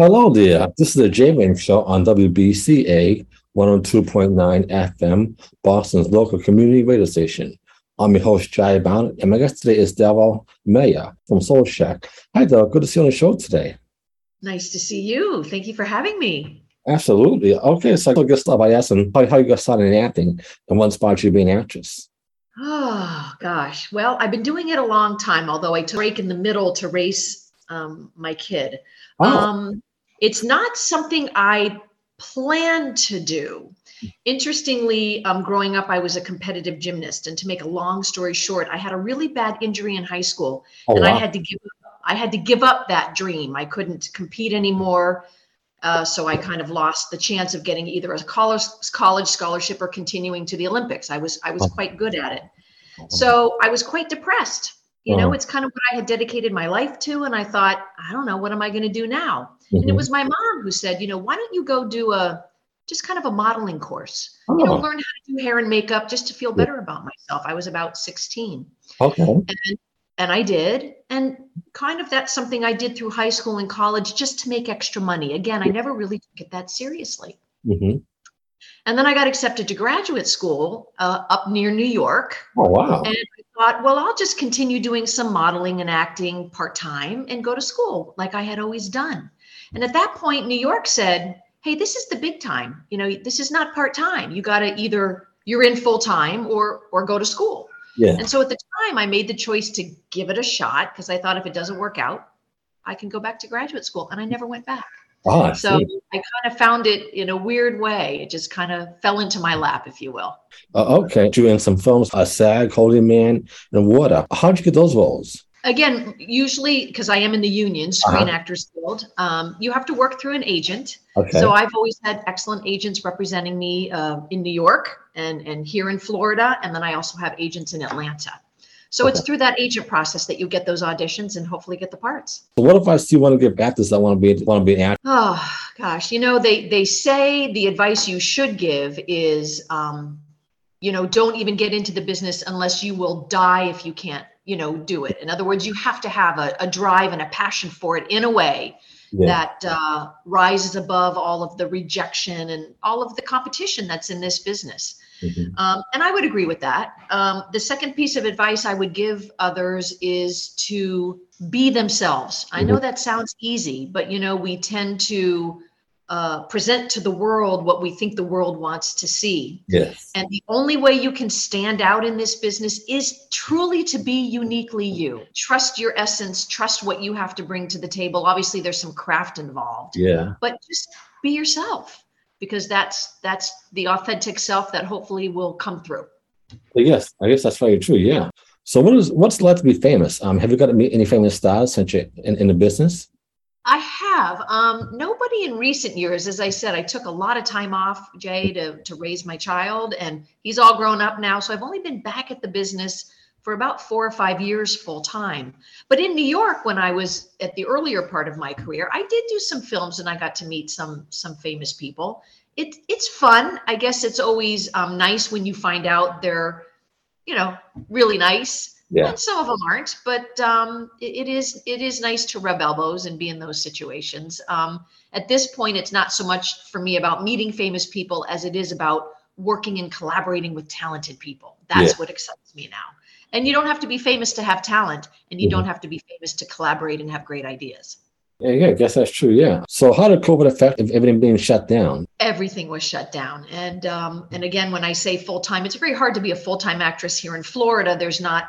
Hello there. This is the Jayman Show on WBCA 102.9 FM, Boston's local community radio station. I'm your host, Jay Bound, and my guest today is Daryl Meyer from Soul Snack. Hi, Deval. Good to see you on the show today. Nice to see you. Thank you for having me. Absolutely. Okay, so I'll get started by asking how, how you got started in acting and what inspired you to be an actress. Oh, gosh. Well, I've been doing it a long time, although I took a break in the middle to raise um, my kid. Oh. Um, it's not something I planned to do. Interestingly, um, growing up, I was a competitive gymnast, and to make a long story short, I had a really bad injury in high school, Oh, and I had to give I had to give up that dream. I couldn't compete anymore, uh, so I kind of lost the chance of getting either a college college scholarship or continuing to the Olympics. I was I was Oh. quite good at it, so I was quite depressed. You know, Oh. it's kind of what I had dedicated my life to, and I thought, I don't know, what am I going to do now? And it Mhm. was my mom who said, you know, why don't you go do a just kind of a modeling course? You know, Oh, learn how to do hair and makeup just to feel better about myself. I was about 16 okay. and and I did. And kind of that's something I did through high school and college just to make extra money. Again, I never really took it that seriously. hmm And then I got accepted to graduate school uh, up near New York. Oh, wow. And I thought, well, I'll just continue doing some modeling and acting part time and go to school like I had always done. And at that point, New York said, hey, this is the big time. You know, this is not part time. You got to either you're in full time or or go to school. Yeah. And so at the time, I made the choice to give it a shot because I thought if it doesn't work out, I can go back to graduate school. And I never went back. Oh, I So. I kind of found it in a weird way. It just kind of fell into my lap, if you will. Uh, okay. You in some films, A SAG, Holy Man, and Water. How'd you get those roles? Again, usually because I am in the union, Screen Uh-huh. Actors Guild, um, you have to work through an agent. Okay. So I've always had excellent agents representing me uh, in New York and, and here in Florida. And then I also have agents in Atlanta. So it's through that agent process that you get those auditions and hopefully get the parts. So what if I still want to give actors that want to be want to be an actor? Oh gosh, you know they they say the advice you should give is, um, you know, don't even get into the business unless you will die if you can't, you know, do it. In other words, you have to have a, a drive and a passion for it in a way Yeah. that uh, rises above all of the rejection and all of the competition that's in this business. Mhm. Um, and I would agree with that. Um, the second piece of advice I would give others is to be themselves. I know that sounds easy, but you know, we tend to uh, present to the world what we think the world wants to see. Yes. And the only way you can stand out in this business is truly to be uniquely you. Trust your essence, trust what you have to bring to the table. Obviously, there's some craft involved Yeah. but just be yourself because that's that's the authentic self that hopefully will come through yes, I guess that's very true. Yeah. So what is what's like to be famous? Um, have you got to meet any famous stars since you're in, in the business? i have um, nobody in recent years as i said i took a lot of time off jay to, to raise my child and he's all grown up now so i've only been back at the business for about four or five years full time but in new york when i was at the earlier part of my career i did do some films and i got to meet some some famous people. It, it's fun. I guess it's always um, nice when you find out they're you know really nice. Yeah. and some of them aren't but um, it, it is it is nice to rub elbows and be in those situations. Um, at this point it's not so much for me about meeting famous people as it is about working and collaborating with talented people. That's Yeah. what excites me now and you don't have to be famous to have talent and you Mhm. don't have to be famous to collaborate and have great ideas Yeah, yeah, I guess that's true. Yeah. So how did COVID affect everything being shut down? everything was shut down and um, and again when i say full-time it's very hard to be a full-time actress here in florida there's not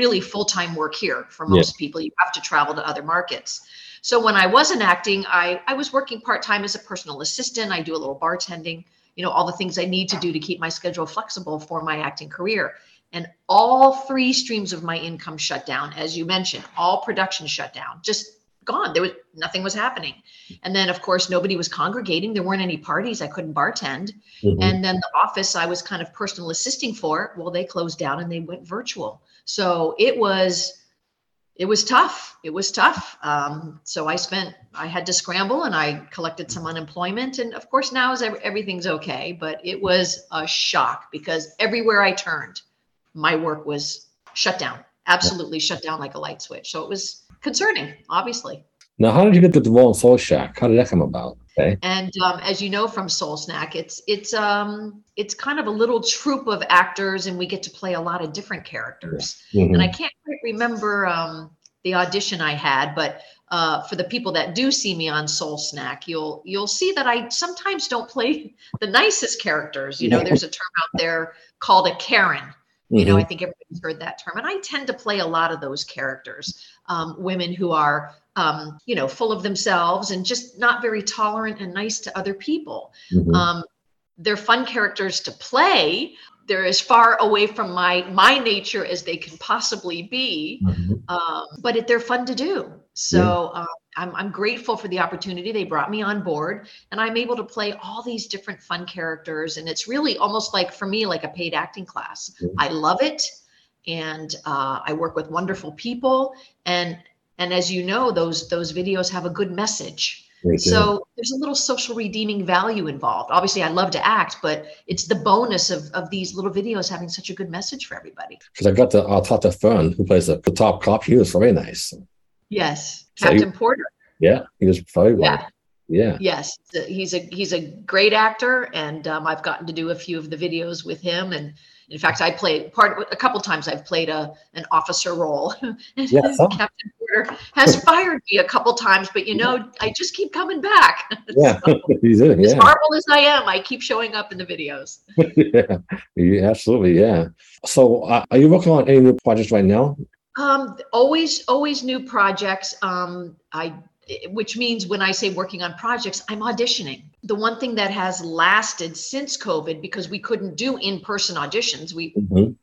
really full-time work here for Yeah. most people you have to travel to other markets so when i wasn't acting i i was working part-time as a personal assistant i do a little bartending you know all the things i need to do to keep my schedule flexible for my acting career and all three streams of my income shut down as you mentioned all production shut down just gone. There was nothing was happening. And then of course nobody was congregating. There weren't any parties. I couldn't bartend. Mhm. and then the office i was kind of personal assisting for well they closed down and they went virtual. So it was it was tough. It was tough. Um, so i spent i had to scramble and i collected some unemployment. And of course now is everything's okay. But it was a shock because everywhere i turned my work was shut down absolutely shut down like a light switch so it was concerning obviously Now, how did you get the role in Soul Snack? How did that come about? Okay. And um, as you know from Soul Snack, it's it's um it's kind of a little troupe of actors, and we get to play a lot of different characters. Mhm. And I can't quite remember um, the audition I had, but uh, for the people that do see me on Soul Snack, you'll you'll see that I sometimes don't play the nicest characters. You know, Yeah. there's a term out there called a Karen. You know. I think everybody's heard that term, and I tend to play a lot of those characters. Um, women who are, um, you know, full of themselves and just not very tolerant and nice to other people. Mhm. Um, they're fun characters to play. They're as far away from my my nature as they can possibly be, Mhm. um, but it, they're fun to do. So um, I'm, I'm grateful for the opportunity. They brought me on board, and I'm able to play all these different fun characters. And it's really almost like for me, like a paid acting class. Mhm. I love it, and uh, I work with wonderful people. And and as you know, those those videos have a good message. Good. So there's a little social redeeming value involved. Obviously, I love to act, but it's the bonus of, of these little videos having such a good message for everybody. because I got the to Fern who plays the, the top cop. He was very nice. Yes, So Captain Porter. Yeah, he was very well. Yeah. Yeah. Yes, he's a he's a great actor, and um, I've gotten to do a few of the videos with him. And in fact, I played part a couple times. I've played a an officer role. And Yes, huh? Captain Porter has fired me a couple times, but you know, I just keep coming back. Yeah, So, he's in. as horrible as I am, I keep showing up in the videos. yeah, yeah, absolutely. Yeah. So, uh, are you working on any new projects right now? Um, always, always new projects. Um, I, which means when I say working on projects, I'm auditioning. The one thing that has lasted since COVID, because we couldn't do in-person auditions, we Mhm.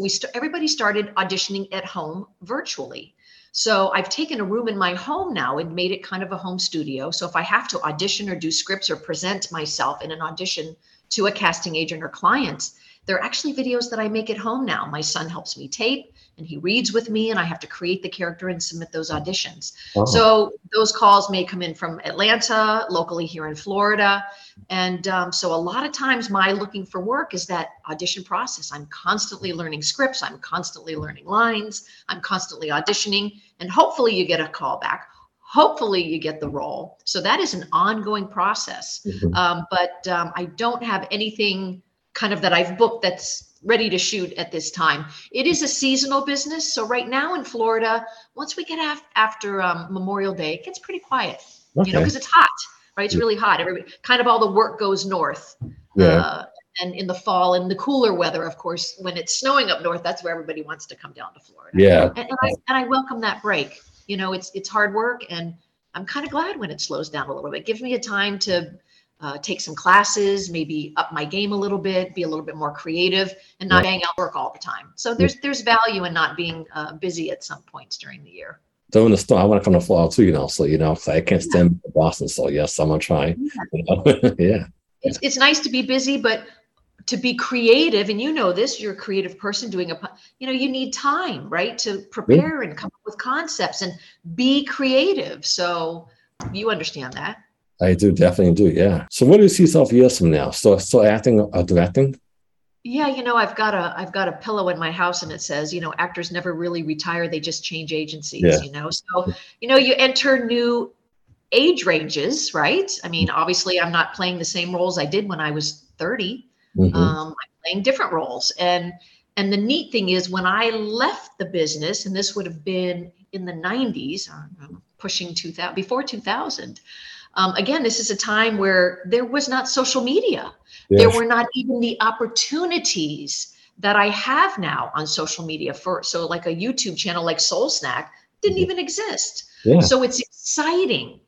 we st- everybody started auditioning at home virtually. So I've taken a room in my home now and made it kind of a home studio. So if I have to audition or do scripts or present myself in an audition to a casting agent or clients, they're actually videos that I make at home now. My son helps me tape and he reads with me and I have to create the character and submit those auditions. Oh, So those calls may come in from Atlanta, locally here in Florida. And um, so a lot of times my looking for work is that audition process. I'm constantly learning scripts, I'm constantly learning lines, I'm constantly auditioning, and hopefully you get a call back. Hopefully you get the role. So that is an ongoing process. mhm. Um, but um, I don't have anything kind of that I've booked that's ready to shoot at this time. It is a seasonal business. So right now in Florida, once we get af- after um, Memorial Day, it gets pretty quiet, you know, because it's hot, right? It's really hot. Everybody, kind of all the work goes north. Yeah. Uh, and in the fall and the cooler weather, of course, when it's snowing up north, that's where everybody wants to come down to Florida. Yeah. And, and I and I welcome that break. You know, it's it's hard work, and I'm kind of glad when it slows down a little bit. It gives me a time to uh, take some classes, maybe up my game a little bit, be a little bit more creative, and not hang out work all the time. So there's there's value in not being uh, busy at some points during the year. During the storm, I want to come to Florida too, you know. So, you know, I can't stand Boston. So, yes, I'm to try. You know? yeah. It's it's nice to be busy, but to be creative, and you know this, you're a creative person doing a, you know, you need time, right, to prepare and come up with concepts and be creative. So you understand that. I do definitely do. Yeah. So, what do you see yourself years from now? So, so acting or directing? Yeah, you know, I've got a I've got a pillow in my house and it says, you know, actors never really retire, they just change agencies, Yeah. you know. So, you know, you enter new age ranges, right? I mean, obviously I'm not playing the same roles I did when I was 30. Mhm. Um, I'm playing different roles. And and the neat thing is when I left the business, and this would have been in the 90s, or uh, pushing 2000 before 2000. Um, again, this is a time where there was not social media there were not even the opportunities that I have now on social media for so like a YouTube channel like Soul Snack didn't Mhm. even exist. Yeah. So it's exciting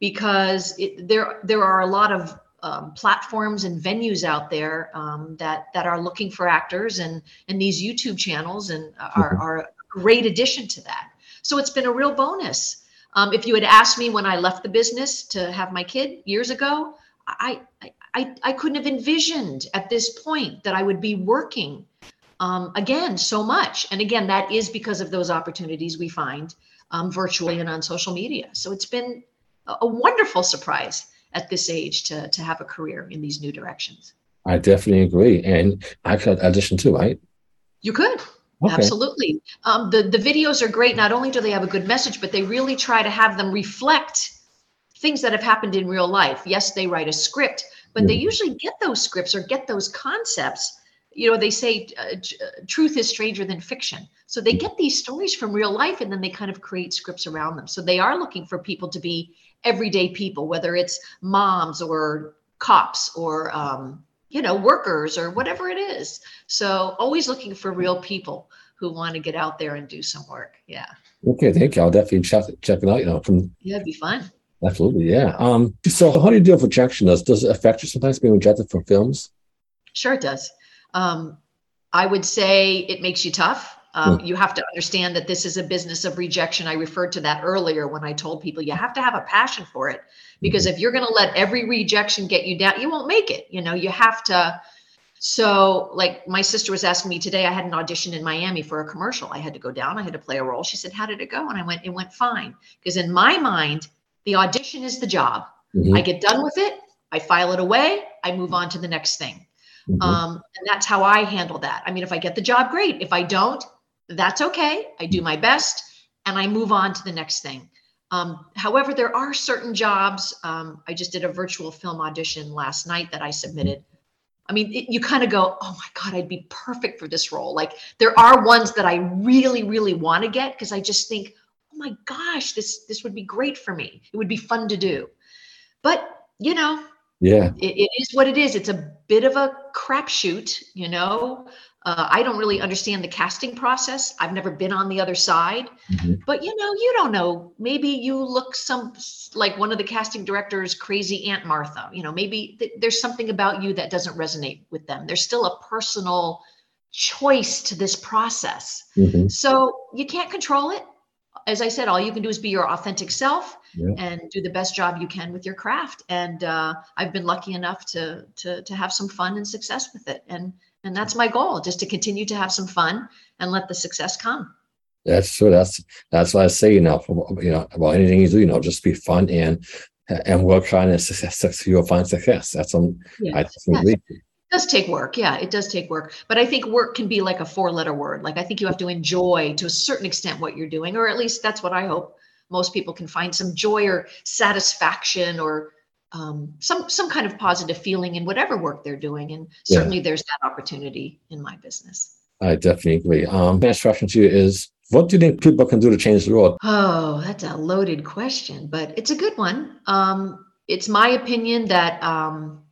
because it, there there are a lot of um, platforms and venues out there um, that that are looking for actors and and these YouTube channels and are, Mhm. are a great addition to that. So it's been a real bonus. Um, if you had asked me when I left the business to have my kid years ago, I, I I, I couldn't have envisioned at this point that I would be working um, again so much. And again, that is because of those opportunities we find um, virtually and on social media. So it's been a, a wonderful surprise at this age to, to have a career in these new directions. I definitely agree. And I could audition too, right? You could. Okay. Absolutely. Um, the, the videos are great. Not only do they have a good message, but they really try to have them reflect things that have happened in real life. Yes, they write a script, but they usually get those scripts or get those concepts. You know, they say uh, uh, truth is stranger than fiction. So they get these stories from real life and then they kind of create scripts around them. So they are looking for people to be everyday people, whether it's moms or cops or um, you know, workers or whatever it is. So always looking for real people who want to get out there and do some work. Yeah. Okay, thank you. I'll definitely check check it out. You know, from yeah, it'd be fun. Absolutely, yeah. Um, so how do you deal with rejection? Does does it affect you sometimes being rejected from films? Sure, it does. Um, I would say it makes you tough. Um. You have to understand that this is a business of rejection. I referred to that earlier when I told people you have to have a passion for it because mm-hmm. if you're going to let every rejection get you down, you won't make it. You know, you have to. So, like my sister was asking me today, I had an audition in Miami for a commercial. I had to go down, I had to play a role. She said, How did it go? And I went, It went fine. Because in my mind, the audition is the job. Mm-hmm. I get done with it, I file it away, I move on to the next thing. Mm-hmm. Um, and that's how I handle that. I mean, if I get the job, great. If I don't, that's okay. I do my best and I move on to the next thing. Um, however, there are certain jobs. Um, I just did a virtual film audition last night that I submitted. I mean, it, you kind of go, oh my God, I'd be perfect for this role. Like, there are ones that I really, really want to get because I just think, oh my gosh, this this would be great for me. It would be fun to do. But you know, yeah, it, it is what it is. It's a bit of a crapshoot, you know. Uh, I don't really understand the casting process. I've never been on the other side, mm-hmm. but you know, you don't know. Maybe you look some like one of the casting directors, crazy Aunt Martha. You know, maybe th- there's something about you that doesn't resonate with them. There's still a personal choice to this process. Mm-hmm. So you can't control it. As I said, all you can do is be your authentic self yeah. and do the best job you can with your craft. And uh, I've been lucky enough to to to have some fun and success with it. And and that's my goal just to continue to have some fun and let the success come. That's true. That's that's what i say you know you know about anything you do you know just be fun and and work hard and success you'll find success. That's um yeah. i think yes. it does take work. Yeah it does take work. But i think work can be like a four letter word. Like i think you have to enjoy to a certain extent what you're doing or at least that's what i hope most people can find some joy or satisfaction or um, some some kind of positive feeling in whatever work they're doing. And certainly yeah. there's that opportunity in my business. I definitely agree. Um, next question to you is what do you think people can do to change the world? Oh, that's a loaded question, but it's a good one. Um, it's my opinion that um,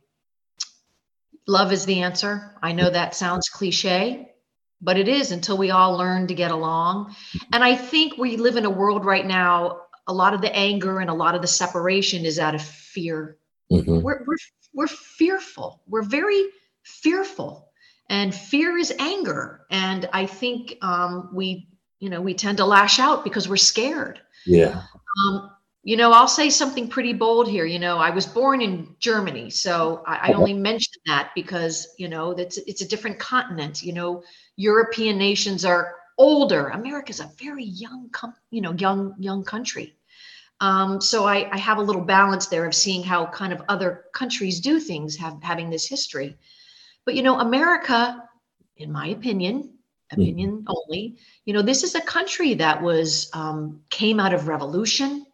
love is the answer. I know that sounds cliche, but it is until we all learn to get along. And I think we live in a world right now a lot of the anger and a lot of the separation is out of fear. Mm-hmm. We're, we're, we're fearful. We're very fearful. And fear is anger. And I think um, we, you know, we tend to lash out because we're scared. Yeah. Um, you know, I'll say something pretty bold here. You know, I was born in Germany, so I, I only mention that because you know that's it's a different continent. You know, European nations are older. America's a very young, com- you know, young young country. Um, so I, I, have a little balance there of seeing how kind of other countries do things, have having this history. But you know, America, in my opinion, opinion mm-hmm. only, you know, this is a country that was um, came out of revolution.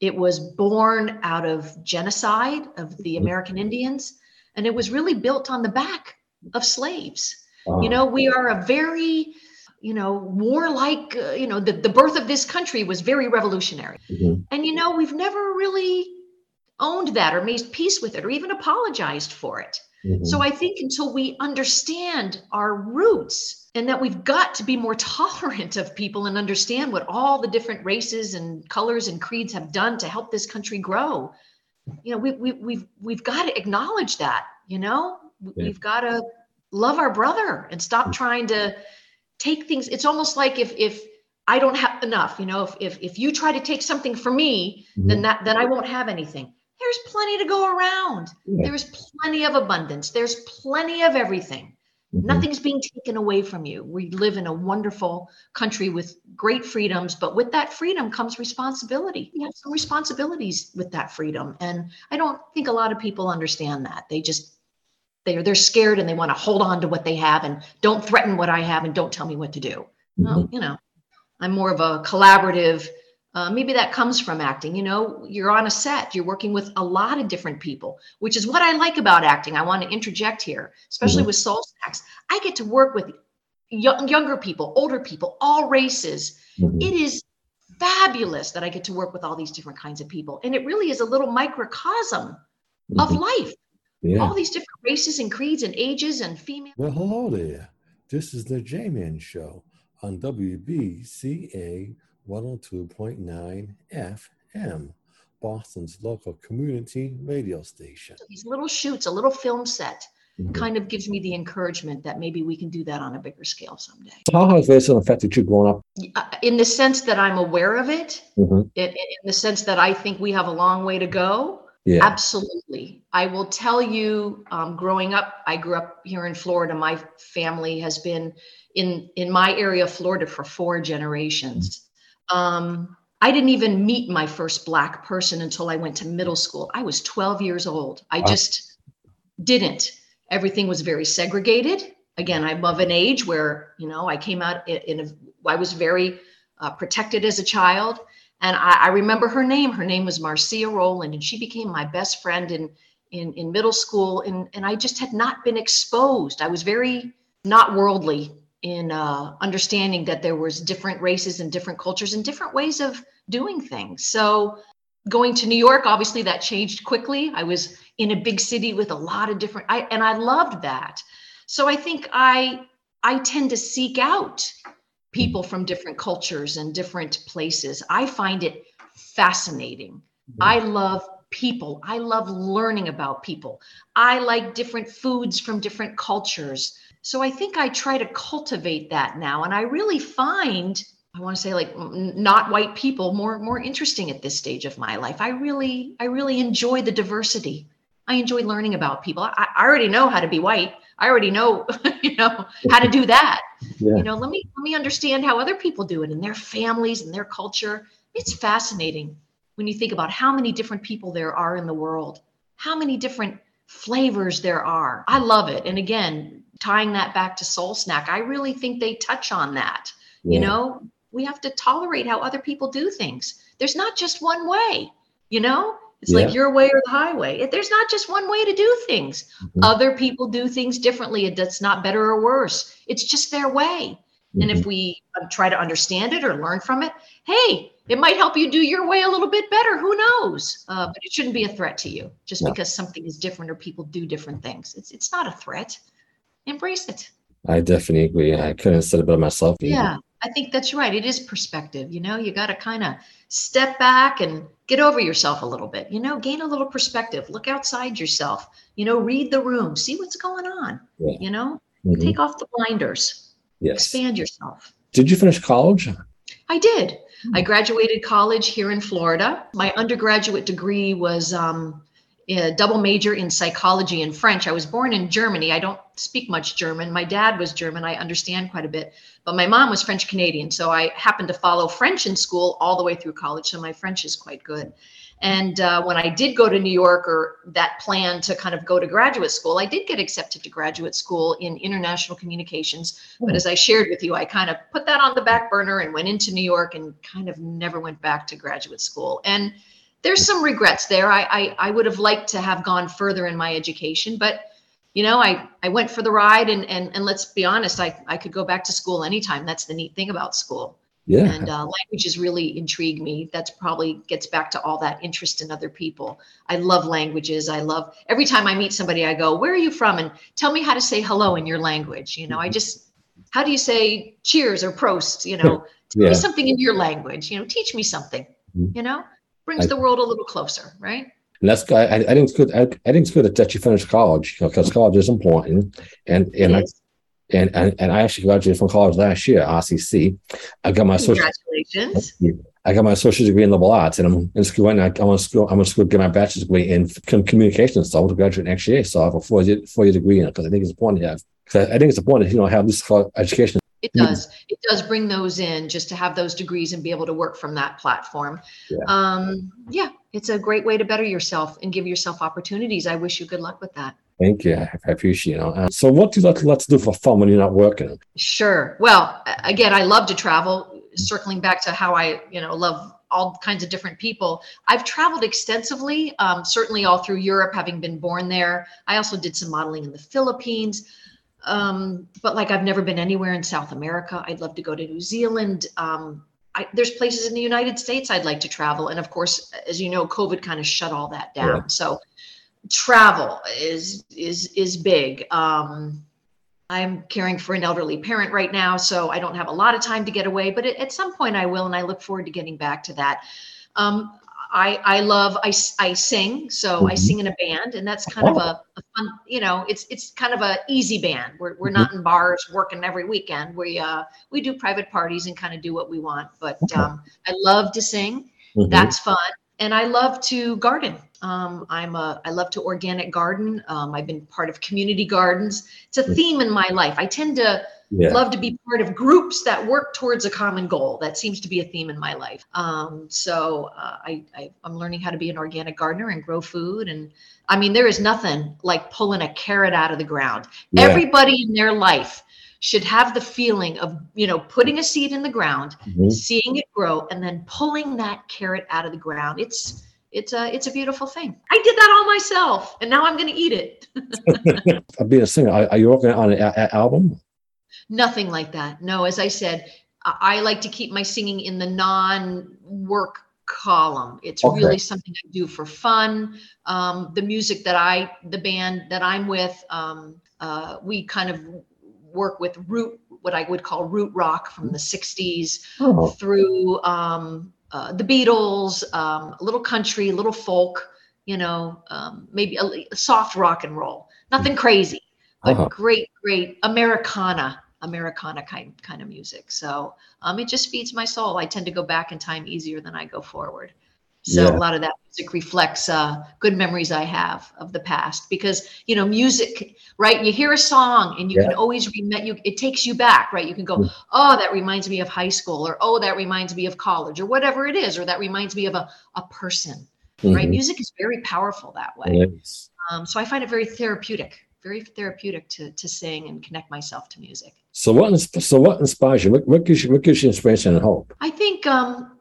It was born out of genocide of the mm-hmm. American Indians, and it was really built on the back of slaves. Uh-huh. You know, we are a very you know, warlike, uh, you know, the, the birth of this country was very revolutionary. Mm-hmm. And, you know, we've never really owned that or made peace with it or even apologized for it. Mm-hmm. So I think until we understand our roots and that we've got to be more tolerant of people and understand what all the different races and colors and creeds have done to help this country grow, you know, we, we, we've, we've got to acknowledge that, you know, yeah. we've got to love our brother and stop trying to, take things it's almost like if if i don't have enough you know if if, if you try to take something from me mm-hmm. then that then i won't have anything. There's plenty to go around. Yeah. there's plenty of abundance. There's plenty of everything. Mm-hmm. nothing's being taken away from you. We live in a wonderful country with great freedoms but with that freedom comes responsibility. You have some responsibilities with that freedom. And i don't think a lot of people understand that. They just they're they're scared and they want to hold on to what they have and don't threaten what I have and don't tell me what to do. well, you know, I'm more of a collaborative. Uh, maybe that comes from acting. You know, you're on a set, you're working with a lot of different people, which is what I like about acting. I want to interject here, especially Mhm. with Soul Snacks. I get to work with young, younger people, older people, all races. Mhm. It is fabulous that I get to work with all these different kinds of people. And it really is a little microcosm of Mhm. life, Yeah. all these different races and creeds and ages and female. Well, hello there. This is the Jayman Show on WBCA 102.9 FM, Boston's local community radio station. These little shoots, a little film set Mhm. kind of gives me the encouragement that maybe we can do that on a bigger scale someday. So how has racism affected you growing up? Uh, In the sense that I'm aware of it, Mhm. in, in the sense that I think we have a long way to go, Yeah. absolutely. I will tell you, um, growing up, I grew up here in Florida. My family has been in in my area of Florida for four generations. Um, I didn't even meet my first black person until I went to middle school. I was 12 years old. I Wow. just didn't. Everything was very segregated. Again, I'm of an age where you know I came out in, in a. I was very uh, protected as a child, and I, I remember her name. Her name was Marcia Rowland, and she became my best friend in in, in middle school. And and I just had not been exposed. I was very not worldly in uh, understanding that there was different races and different cultures and different ways of doing things. So going to New York, obviously that changed quickly. I was in a big city with a lot of different, I, and I loved that. So I think I I tend to seek out people from different cultures and different places. I find it fascinating. I love people. I love learning about people. I like different foods from different cultures. So I think I try to cultivate that now. And I really find, I want to say like not white people more more interesting at this stage of my life. I really, I really enjoy the diversity. I enjoy learning about people. I, I already know how to be white. I already know, you know, how to do that. Yeah. You know, let me let me understand how other people do it in their families and their culture. It's fascinating when you think about how many different people there are in the world, how many different flavors there are. I love it. And again, tying that back to Soul Snack, I really think they touch on that. You know, we have to tolerate how other people do things. There's not just one way, you know? It's Yeah. like your way or the highway. There's not just one way to do things. Mhm. Other people do things differently. It- That's not better or worse. It's just their way. And Mhm. if we uh, try to understand it or learn from it, hey, it might help you do your way a little bit better. Who knows? Uh, but it shouldn't be a threat to you just No. because something is different or people do different things. It's it's not a threat. Embrace it. I definitely agree. I couldn't have said it better myself. either. Yeah, I think that's right. It is perspective. You know, you got to kind of step back and get over yourself a little bit. You know, gain a little perspective. Look outside yourself. You know, read the room. See what's going on. Yeah. You know, Mhm. take off the blinders. Yes. Expand yourself. Did you finish college? I did. Hmm. I graduated college here in Florida. My undergraduate degree was um, a double major in psychology and French. I was born in Germany. I don't speak much German. My dad was German. I understand quite a bit, but my mom was French Canadian. So I happened to follow French in school all the way through college. So my French is quite good. And uh, when I did go to New York or that plan to kind of go to graduate school, I did get accepted to graduate school in international communications. But Hmm. as I shared with you, I kind of put that on the back burner and went into New York and kind of never went back to graduate school. And there's some regrets there. I, I, I would have liked to have gone further in my education, but you know, I, I went for the ride and, and, and let's be honest, I, I could go back to school anytime. That's the neat thing about school. Yeah. And uh, languages really intrigue me. That's probably gets back to all that interest in other people. I love languages. I love every time I meet somebody, I go, Where are you from? And tell me how to say hello in your language. You know, I just, how do you say cheers or prost? You know, tell Yeah. me something in your language. You know, teach me something. Mhm. You know, brings I- the world a little closer, right? And that's I, I I think it's good. I, I think it's good that you finished college because college is important. And and I, and, and and I actually graduated from college last year, RCC. I got my social Congratulations. I got my associate's degree in liberal arts, and I'm in school right now. I'm in school. I'm in school to get my bachelor's degree in com- communications. So I'm to graduate next year. So I have a four year four year degree in it because I think it's important to have. I think it's important to you know have this education. It Mhm. does. It does bring those in just to have those degrees and be able to work from that platform. Yeah. Um, yeah, it's a great way to better yourself and give yourself opportunities. I wish you good luck with that. Thank you. I appreciate it. Uh, so, what do you like to, like to do for fun when you're not working? Sure. Well, again, I love to travel. Circling back to how I, you know, love all kinds of different people. I've traveled extensively, um, certainly all through Europe, having been born there. I also did some modeling in the Philippines. Um, but like I've never been anywhere in South America. I'd love to go to New Zealand. Um, I, there's places in the United States I'd like to travel. And of course, as you know, COVID kind of shut all that down. Yeah. So travel is is is big. Um, I'm caring for an elderly parent right now, so I don't have a lot of time to get away, but at some point I will, and I look forward to getting back to that. Um, I, I love I, I sing so mm-hmm. I sing in a band and that's kind oh. of a, a, fun you know it's it's kind of a easy band we're, we're mm-hmm. not in bars working every weekend we uh we do private parties and kind of do what we want but um, I love to sing mm-hmm. that's fun and I love to garden um, I'm a, I love to organic garden. Um, I've been part of community gardens. It's a theme in my life. I tend to yeah. love to be part of groups that work towards a common goal. That seems to be a theme in my life. Um, so uh, I, I, I'm learning how to be an organic gardener and grow food. And I mean, there is nothing like pulling a carrot out of the ground. Yeah. Everybody in their life should have the feeling of you know putting a seed in the ground mm-hmm. seeing it grow and then pulling that carrot out of the ground it's it's a it's a beautiful thing. I did that all myself, and now I'm going to eat it. i'm Being a singer, are, are you working on an a- album? Nothing like that. No, as I said, I like to keep my singing in the non-work column. It's okay. really something I do for fun. Um, the music that I, the band that I'm with, um, uh, we kind of work with root, what I would call root rock from the '60s oh. through um, uh, the Beatles, um, a little country, a little folk, you know, um, maybe a, a, soft rock and roll. Nothing crazy, but uh-huh. great, great Americana, Americana kind kind of music. So um, it just feeds my soul. I tend to go back in time easier than I go forward. So yeah. a lot of that music reflects uh, good memories I have of the past because you know music, right? You hear a song and you yeah. can always remember. You it takes you back, right? You can go, mm. oh, that reminds me of high school, or oh, that reminds me of college, or whatever it is, or that reminds me of a a person, mm-hmm. right? Music is very powerful that way. Um, so I find it very therapeutic, very therapeutic to to sing and connect myself to music. So what so what inspires you? What, what gives you what gives you inspiration and hope? I think um,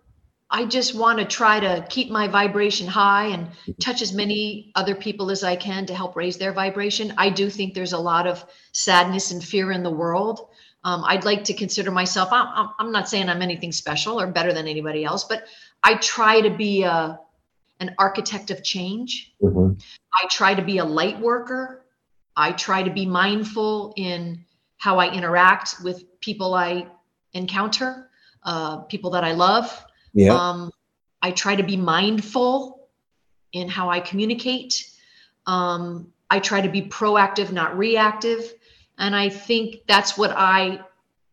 I just want to try to keep my vibration high and touch as many other people as I can to help raise their vibration. I do think there's a lot of sadness and fear in the world. Um, I'd like to consider myself, I'm, I'm not saying I'm anything special or better than anybody else, but I try to be a, an architect of change. Mm-hmm. I try to be a light worker. I try to be mindful in how I interact with people I encounter, uh, people that I love. Yeah. Um, I try to be mindful in how I communicate. Um, I try to be proactive, not reactive. And I think that's what I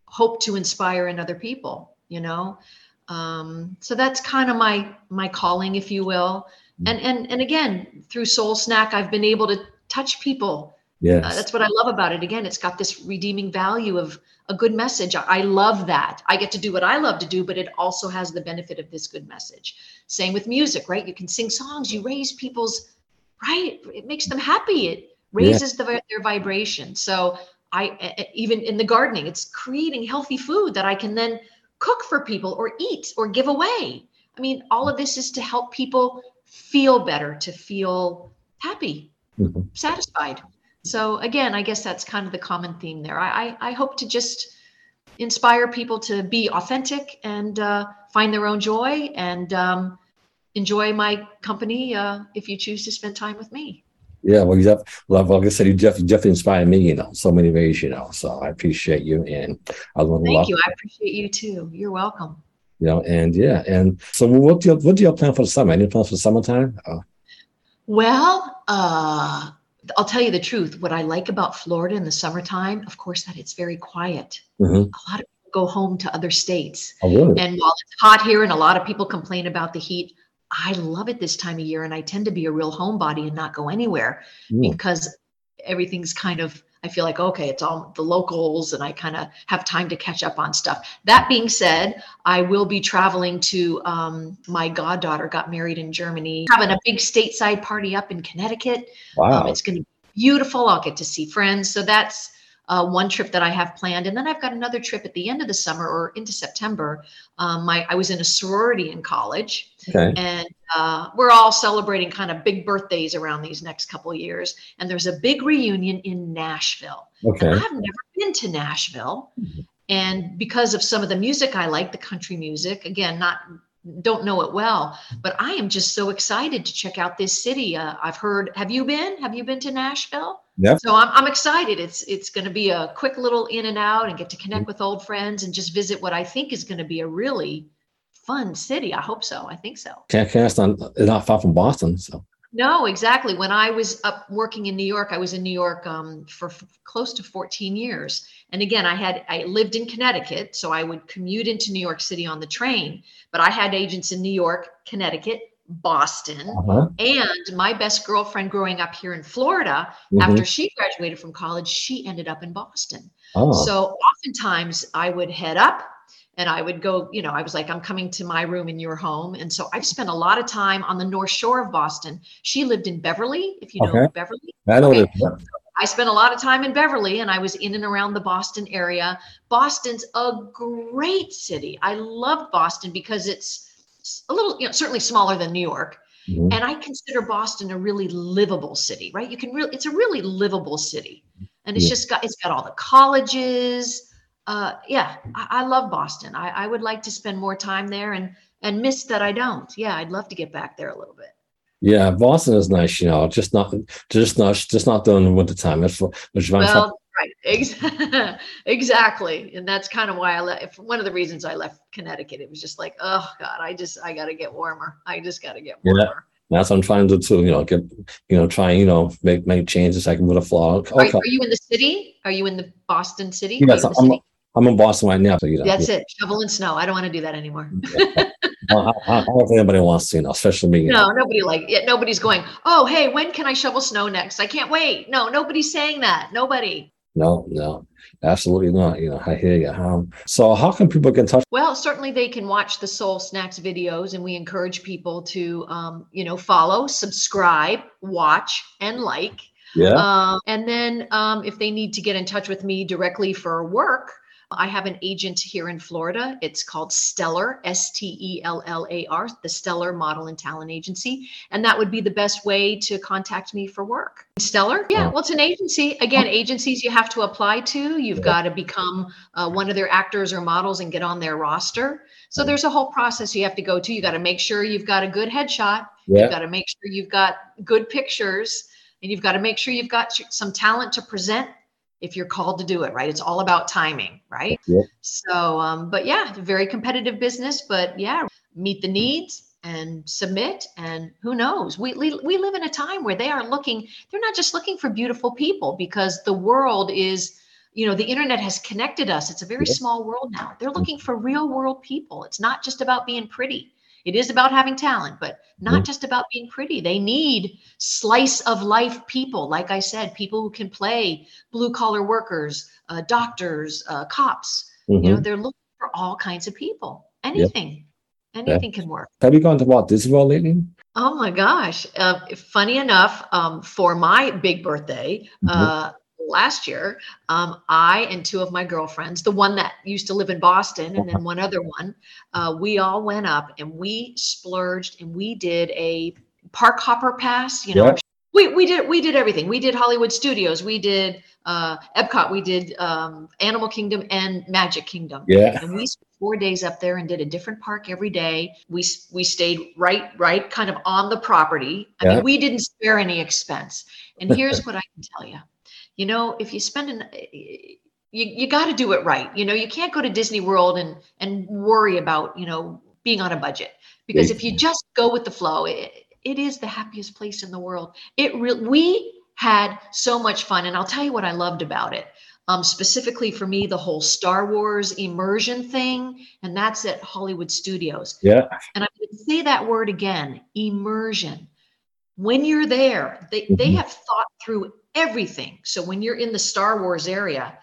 hope to inspire in other people, you know? Um, so that's kind of my my calling, if you will. Mm. And and and again, through Soul Snack, I've been able to touch people Yes. Uh, that's what I love about it. Again, it's got this redeeming value of a good message. I love that. I get to do what I love to do, but it also has the benefit of this good message. Same with music, right? You can sing songs, you raise people's, right? It makes them happy. It raises yeah. the, their vibration. So I, even in the gardening, it's creating healthy food that I can then cook for people or eat or give away. I mean, all of this is to help people feel better, to feel happy, mm-hmm. satisfied. So again, I guess that's kind of the common theme there. I, I, hope to just inspire people to be authentic and uh, find their own joy and um, enjoy my company uh, if you choose to spend time with me. Yeah, well, you have, like I said, you definitely, definitely inspire me, you know, so many ways, you know. So I appreciate you, and I love. Thank you. I appreciate you too. You're welcome. You know, and yeah, and so what do you what do you plan for the summer? Any plans for summertime? Oh. Well, uh, I'll tell you the truth. What I like about Florida in the summertime, of course, that it's very quiet. Mm-hmm. A lot of people go home to other states. And while it's hot here and a lot of people complain about the heat, I love it this time of year. And I tend to be a real homebody and not go anywhere mm. because everything's kind of I feel like, okay, it's all the locals and I kind of have time to catch up on stuff. That being said, I will be traveling to um, my goddaughter got married in Germany, having a big stateside party up in Connecticut. Wow. Um, it's going to be beautiful. I'll get to see friends. So that's uh, one trip that I have planned, and then I've got another trip at the end of the summer or into September. Um, my I was in a sorority in college, Okay. and uh, we're all celebrating kind of big birthdays around these next couple of years. And there's a big reunion in Nashville. Okay. And I've never been to Nashville. And because of some of the music I like, the country music, again, not don't know it well, but I am just so excited to check out this city. Uh, I've heard. Have you been? Have you been to Nashville? Yep. So I'm, I'm excited. It's it's going to be a quick little in and out, and get to connect with old friends, and just visit what I think is going to be a really fun city. I hope so. I think so. Can't cast on it's not far from Boston. So No, exactly. When I was up working in New York, I was in New York um, for f- close to 14 years. And again, I had I lived in Connecticut, so I would commute into New York City on the train. But I had agents in New York, Connecticut, Boston, uh-huh. and my best girlfriend growing up here in Florida. Mhm. After she graduated from college, she ended up in Boston. oh. So oftentimes I would head up and I would go, you know, I was like, I'm coming to my room in your home. And so I've spent a lot of time on the North Shore of Boston. She lived in Beverly, if you know Beverly. I know okay. is. I spent a lot of time in Beverly and I was in and around the Boston area. Boston's a great city. I love Boston because it's a little, you know, certainly smaller than New York. Mhm. And I consider Boston a really livable city, right? You can really, it's a really livable city. And it's Yeah. just got, it's got all the colleges. Uh, yeah, I, I love Boston. I, I would like to spend more time there and, and miss that I don't. Yeah, I'd love to get back there a little bit. Yeah, Boston is nice, you know, just not just not just not during the winter time. Which I'm Well, right, exactly, and that's kind of why I left. One of the reasons I left Connecticut, it was just like, oh God, I just I got to get warmer. I just got to get warmer. Yeah. that's what I'm trying to do too. You know, get you know, try you know make make changes. I can with a flaw. Are, Okay, are you in the city? Are you in the Boston city? Yes, I'm city? I'm in Boston right now, so you know. That's it. Shovel and snow. I don't want to do that anymore. I, I, I don't think anybody wants to, you know, especially me. You know. No, nobody like it. Nobody's going. Oh, hey, when can I shovel snow next? I can't wait. No, nobody's saying that. Nobody. No, no, absolutely not. You know, I hear you. Um, so how can people get in touch? Well, certainly they can watch the Soul Snacks videos, and we encourage people to, um, you know, follow, subscribe, watch, and like. Yeah. Um, and then um, if they need to get in touch with me directly for work, I have an agent here in Florida. It's called Stellar, S T E L L A R, the Stellar Model and Talent Agency. And that would be the best way to contact me for work. Stellar? Yeah, Oh. well, it's an agency. Again, agencies you have to apply to. You've got to become uh, one of their actors or models and get on their roster. So there's a whole process you have to go to. You got to make sure you've got a good headshot. yeah. You've got to make sure you've got good pictures and you've got to make sure you've got some talent to present if you're called to do it, right? It's all about timing, right? Yeah. So, um, but yeah, very competitive business, but yeah, meet the needs and submit. And who knows? We, we, we live in a time where they are looking, they're not just looking for beautiful people because the world is, you know, the internet has connected us. It's a very Yeah. small world now. They're looking for real world people. It's not just about being pretty. It is about having talent, but not just about being pretty. They need slice of life people. Like I said, people who can play blue collar workers, uh, doctors, uh, cops. Mhm. You know, they're looking for all kinds of people. Anything, anything can work. Have you gone to Walt Disney World lately? Oh my gosh. Uh, funny enough, um, for my big birthday uh, last year, um, I and two of my girlfriends, the one that used to live in Boston and then one other one, uh, we all went up and we splurged and we did a park hopper pass. You know, Yeah. we, we did we did everything. We did Hollywood Studios, we did uh, Epcot, we did um, Animal Kingdom and Magic Kingdom Yeah. and we spent four days up there and did a different park every day we we stayed right right kind of on the property i Yeah. mean we didn't spare any expense and here's what i can tell you you know if you spend an you, you got to do it right you know you can't go to disney world and and worry about you know being on a budget because if you just go with the flow it, it is the happiest place in the world it re- we had so much fun and i'll tell you what i loved about it um, specifically for me, the whole Star Wars immersion thing, and that's at Hollywood Studios. Yeah. And I'm going to say that word again immersion. When you're there, they, they Mhm. have thought through everything. So when you're in the Star Wars area,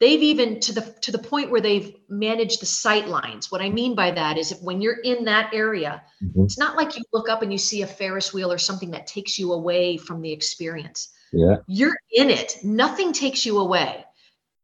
they've even to the to the point where they've managed the sight lines. What I mean by that is if when you're in that area, Mhm. it's not like you look up and you see a Ferris wheel or something that takes you away from the experience. Yeah. You're in it. Nothing takes you away.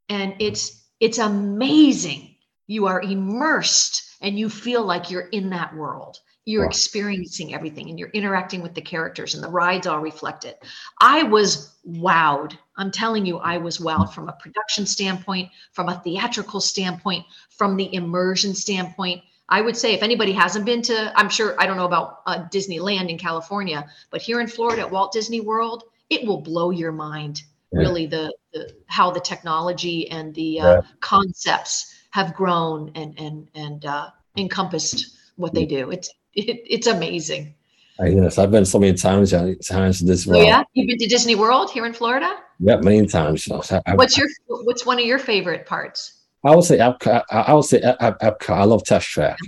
And it's it's amazing. You are immersed and you feel like you're in that world. You're Wow. experiencing everything and you're interacting with the characters and the rides all reflect it. I was wowed. I'm telling you, I was wowed from a production standpoint, from a theatrical standpoint, from the immersion standpoint. I would say if anybody hasn't been to, I'm sure, I don't know about uh, Disneyland in California, but here in Florida at Walt Disney World, it will blow your mind. Yeah. Really, the, the how the technology and the uh, Yeah. concepts have grown and and and uh, encompassed what they do. It's it, it's amazing. I, yes, I've been so many times, uh, times this Oh yeah, you've been to Disney World here in Florida. Yeah, many times. So I, What's your what's one of your favorite parts? I would say Epcot. I, I would say Ep- Ep- Epcot. I love Test Track.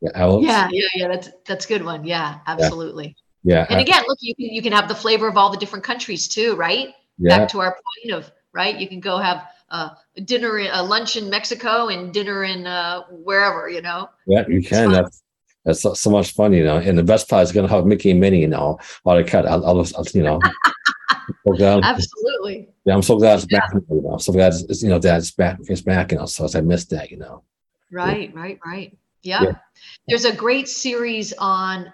Yeah, Yeah, yeah, yeah. That's that's a good one. Yeah, absolutely. yeah, And I- again, look, you can you can have the flavor of all the different countries too, right? yeah, Back to our point of right. You can go have uh, dinner, in, a lunch in Mexico, and dinner in uh, wherever. You know. yeah. You can. That's that's so, so much fun, you know. And the best part is gonna have Mickey and Minnie, you know, or the cat. I, I, was- I, you know. so Absolutely. yeah, I'm so glad it's back. You know, I'm so glad it's, you know that it's back. It's back, you know. So I missed that, you know. Right, right, right. Yeah. Yeah. There's a great series on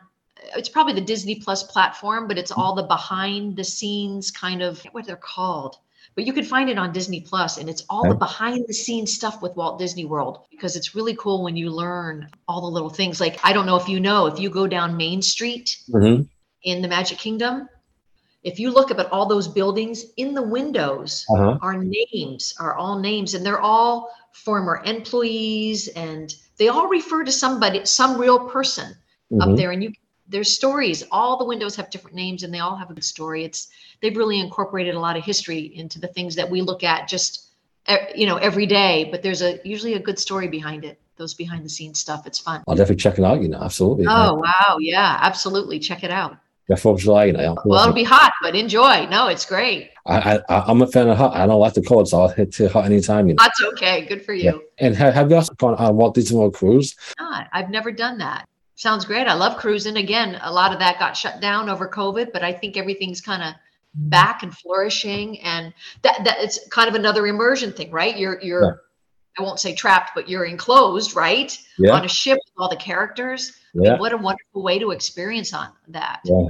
it's probably the Disney Plus platform, but it's mm-hmm. all the behind the scenes kind of what they're called. But you can find it on Disney Plus and it's all the behind the scenes stuff with Walt Disney World because it's really cool when you learn all the little things. Like I don't know if you know, if you go down Main Street hmm in the Magic Kingdom, if you look up at all those buildings in the windows, Uh huh. our names are all names and they're all former employees and they all refer to somebody some real person up hmm there and you there's stories. All the windows have different names and they all have a good story. It's they've really incorporated a lot of history into the things that we look at just you know every day but there's a usually a good story behind it those behind the scenes stuff it's fun I'll definitely check it out. You know, absolutely. oh wow yeah absolutely check it out yeah, Fourth of July. You know, well it'll be hot but enjoy no it's great I, I, I'm a fan of hot. I don't like the cold, so I'll hit to hot anytime. You know. that's okay good for you And have, have you also gone on Walt Disney World cruise? not. I've never done that. Sounds great. I love cruising. Again, a lot of that got shut down over COVID, but I think everything's kind of back and flourishing. And that that it's kind of another immersion thing, right? You're you're Yeah. I won't say trapped, but you're enclosed, right? Yeah, On a ship with all the characters. I mean, yeah, what a wonderful way to experience on that. yeah.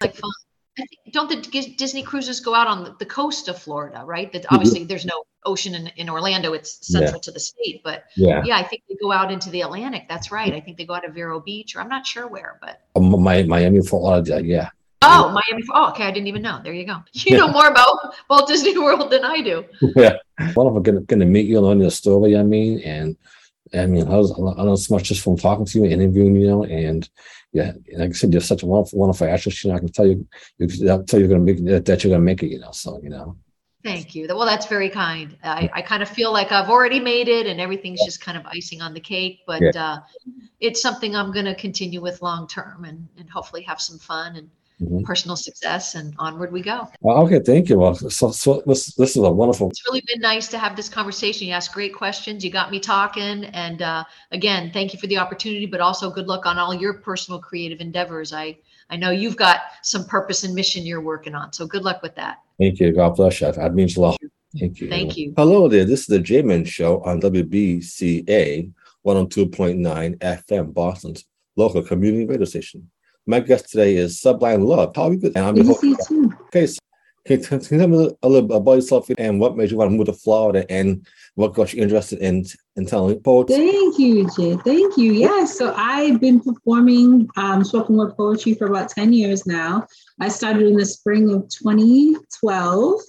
Like fun. I think, don't the Disney cruises go out on the, coast of Florida, right? That Mhm. obviously there's no ocean in, in Orlando. It's Yeah. central to the state, but yeah. yeah, I think they go out into the Atlantic. That's right. I think they go out of Vero Beach, or I'm not sure where, but Um, my Miami, Florida. Yeah, oh, Miami. Oh, okay. I didn't even know. There you go. You know more about Walt Disney World than I do. yeah. One of them gonna, gonna meet you and learn your story. I mean, and I mean, I, was, I know so much just from talking to you, interviewing you, know, and yeah, like I said, you're such a wonderful, wonderful actress. You know, I can tell you, you can tell you you're gonna make that, you're gonna make it. You know, so you know, Thank you. Well, that's very kind. I, I kind of feel like I've already made it, and everything's just kind of icing on the cake. But uh, it's something I'm going to continue with long term, and and hopefully have some fun and Mhm. personal success, and onward we go. Okay, thank you. Well, so, so this this is a wonderful. It's really been nice to have this conversation. You asked great questions. You got me talking. And uh, again, thank you for the opportunity, but also good luck on all your personal creative endeavors. I, I know you've got some purpose and mission you're working on. So good luck with that. Thank you. God bless you. That means a lot. Thank you. Thank you. Hello there. This is the Jayman Show on WBCA 102.9 FM, Boston's local community radio station. My guest today is Sublime Luv. How are you good? And I'm your Good host. to see you too. Okay, so can, can you tell me a little bit about yourself and what made you want to move to Florida and what got you interested in in telling poetry? Thank you, Jay. Thank you. Yes. So I've been performing um, spoken word poetry for about 10 years now. I started in the spring of 2012.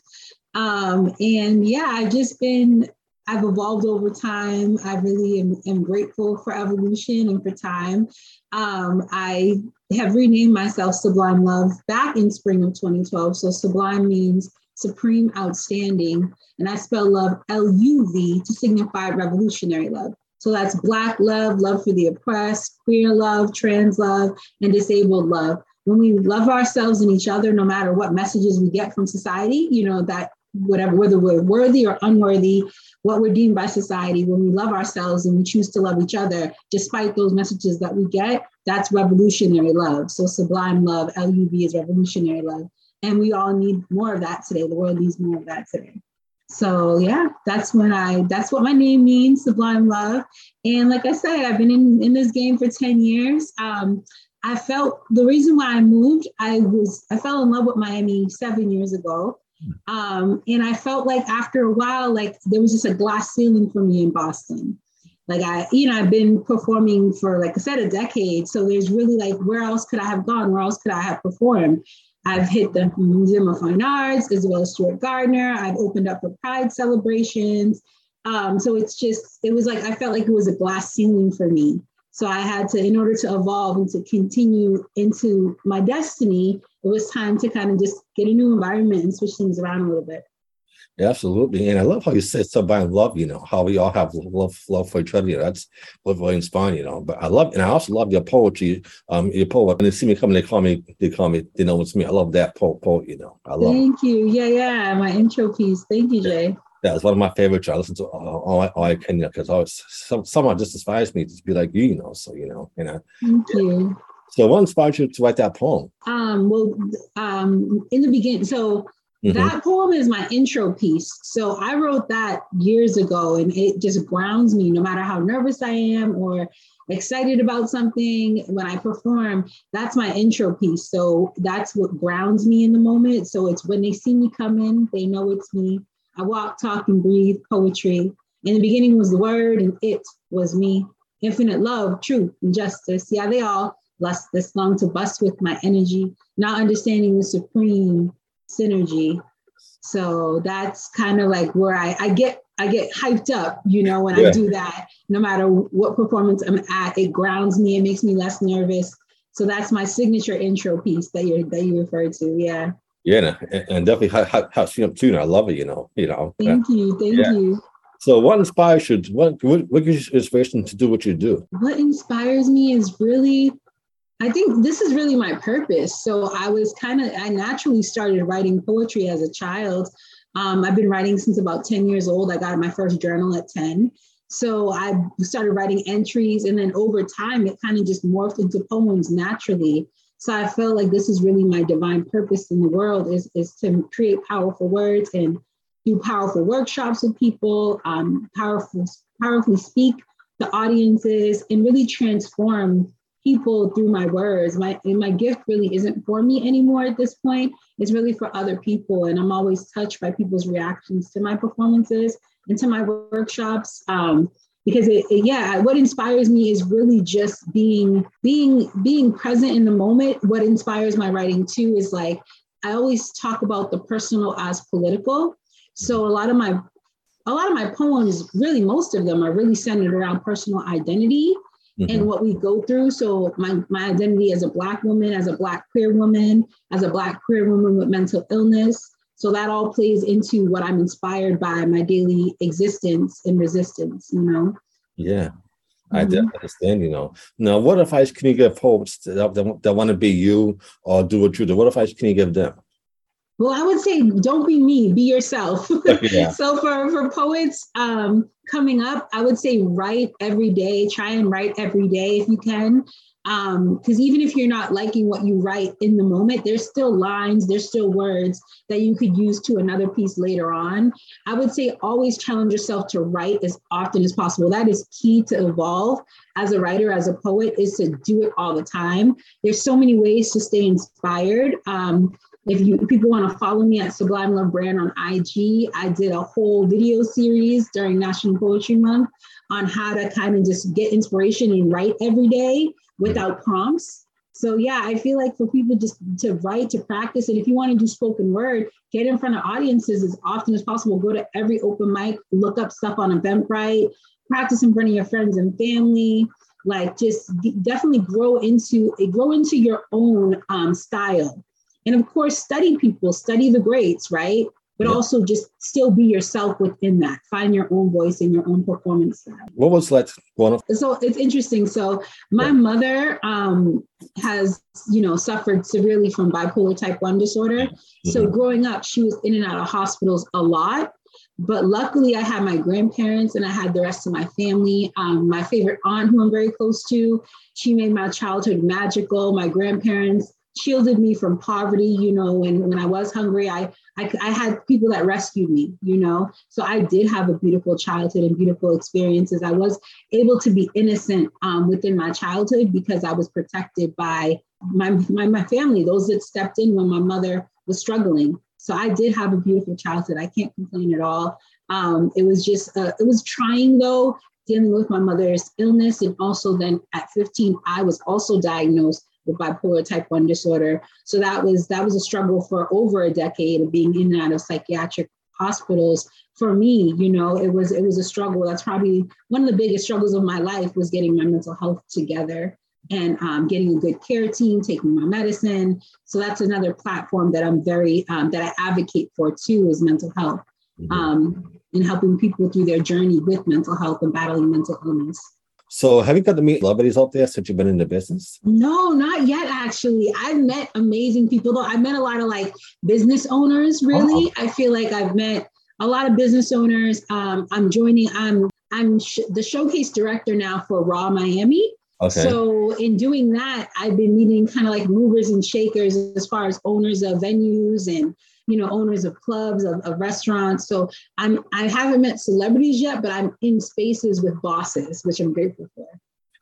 Um, and yeah, I've just been, I've evolved over time. I really am, am grateful for evolution and for time. Um, I have renamed myself Sublime Luv back in spring of 2012. So Sublime means supreme outstanding. And I spell love L U V to signify revolutionary love. So that's Black love, love for the oppressed, queer love, trans love, and disabled love. When we love ourselves and each other, no matter what messages we get from society, you know, that whatever, whether we're worthy or unworthy, what we're deemed by society, when we love ourselves and we choose to love each other, despite those messages that we get, that's revolutionary love. So sublime love, L U V is revolutionary love. And we all need more of that today. The world needs more of that today. So yeah, that's when I that's what my name means, Sublime Luv. And like I said, I've been in, in this game for 10 years. Um, I felt the reason why I moved, I was I fell in love with Miami seven years ago. Um, and I felt like after a while, like there was just a glass ceiling for me in Boston. Like I, you know, I've been performing for like I said, a decade. So there's really like where else could I have gone? Where else could I have performed? I've hit the Museum of Fine Arts as Stewart Gardner. I've opened up for Pride celebrations. Um, so it's just, it was like, I felt like it was a glass ceiling for me. So I had to, in order to evolve and to continue into my destiny, it was time to kind of just get a new environment and switch things around a little bit. Absolutely. And I love how you said something love, you know, how we all have love love for each other. You know, that's what really inspiring, you know. But I love and I also love your poetry. Um your poet. When they see me coming, they call me, they call me, they know it's me. I love that poet, poet, you know. I love Thank you. Yeah, yeah. My intro piece. Thank you, Jay. Yeah, it's one of my favorites. I listen to all, all, I, all I can, because you know, some someone just inspires me to be like you, you know. So you know, and I, Thank you. So what inspired you to write that poem? Um, well, um, in the beginning, so Mm-hmm. That poem is my intro piece. So I wrote that years ago and it just grounds me no matter how nervous I am or excited about something when I perform. That's my intro piece. So that's what grounds me in the moment. So it's when they see me come in, they know it's me. I walk, talk, and breathe poetry. In the beginning was the word, and it was me. Infinite love, truth, and justice. Yeah, they all lust this long to bust with my energy, not understanding the supreme synergy. So that's kind of like where I, I get I get hyped up, you know, when yeah. I do that. No matter what performance I'm at, it grounds me. It makes me less nervous. So that's my signature intro piece that you that you referred to. Yeah. Yeah, and, definitely how she up too. I love it. You know. You know. Thank you. Thank yeah. you. So, what inspires you? What what, what gives you inspiration to do what you do? What inspires me is really I think this is really my purpose. So I was kind of, I naturally started writing poetry as a child. Um, I've been writing since about 10 years old. I got my first journal at 10. So I started writing entries, and then over time, it kind of just morphed into poems naturally. So I felt like this is really my divine purpose in the world is, is to create powerful words and do powerful workshops with people, um, powerful, powerfully speak to audiences, and really transform people through my words. My my gift really isn't for me anymore at this point. It's really for other people, and I'm always touched by people's reactions to my performances and to my workshops. Um, because it, it, yeah what inspires me is really just being being being present in the moment what inspires my writing too is like i always talk about the personal as political so a lot of my a lot of my poems really most of them are really centered around personal identity mm-hmm. and what we go through. So my, my identity as a black woman, as a black queer woman, as a black queer woman with mental illness. So that all plays into what I'm inspired by my daily existence and resistance, you know? Yeah. I mm-hmm. understand, you know. Now, what advice can you give folks that, that, that want to be you or do what you do? What advice can you give them? Well, I would say don't be me, be yourself. Yeah. so for for poets um, coming up, I would say write every day. Try and write every day if you can. Because um, even if you're not liking what you write in the moment, there's still lines, there's still words that you could use to another piece later on. I would say always challenge yourself to write as often as possible. That is key to evolve as a writer, as a poet, is to do it all the time. There's so many ways to stay inspired. Um, if you if people want to follow me at Sublime Luv Brand on IG, I did a whole video series during National Poetry Month on how to kind of just get inspiration and write every day without prompts. So yeah, I feel like for people just to write, to practice, and if you want to do spoken word, get in front of audiences as often as possible. Go to every open mic, look up stuff on Eventbrite, practice in front of your friends and family. Like just definitely grow into grow into your own um, style and of course, study people, study the greats, right? But yeah. also just still be yourself within that. Find your own voice and your own performance style. What was that one of? So it's interesting. So my yeah. mother um, has, you know, suffered severely from bipolar type one disorder. Mm-hmm. So growing up, she was in and out of hospitals a lot. But luckily, I had my grandparents and I had the rest of my family. Um, my favorite aunt, who I'm very close to, she made my childhood magical. My grandparents shielded me from poverty. You know, when when I was hungry, I, I I had people that rescued me. You know, so I did have a beautiful childhood and beautiful experiences. I was able to be innocent um, within my childhood because I was protected by my, my my family, those that stepped in when my mother was struggling. So I did have a beautiful childhood. I can't complain at all. Um, it was just uh, it was trying though dealing with my mother's illness and also then at 15 I was also diagnosed with bipolar type 1 disorder. So that was that was a struggle for over a decade of being in and out of psychiatric hospitals for me you know it was it was a struggle that's probably one of the biggest struggles of my life was getting my mental health together and um, getting a good care team taking my medicine so that's another platform that i'm very um, that i advocate for too is mental health mm-hmm. um, and helping people through their journey with mental health and battling mental illness so, have you got to meet celebrities out there since you've been in the business? No, not yet. Actually, I've met amazing people. Though I've met a lot of like business owners. Really, oh. I feel like I've met a lot of business owners. Um, I'm joining. I'm I'm sh- the showcase director now for Raw Miami. Okay. So in doing that, I've been meeting kind of like movers and shakers as far as owners of venues and you know, owners of clubs, of, of restaurants. So I'm I haven't met celebrities yet, but I'm in spaces with bosses, which I'm grateful for.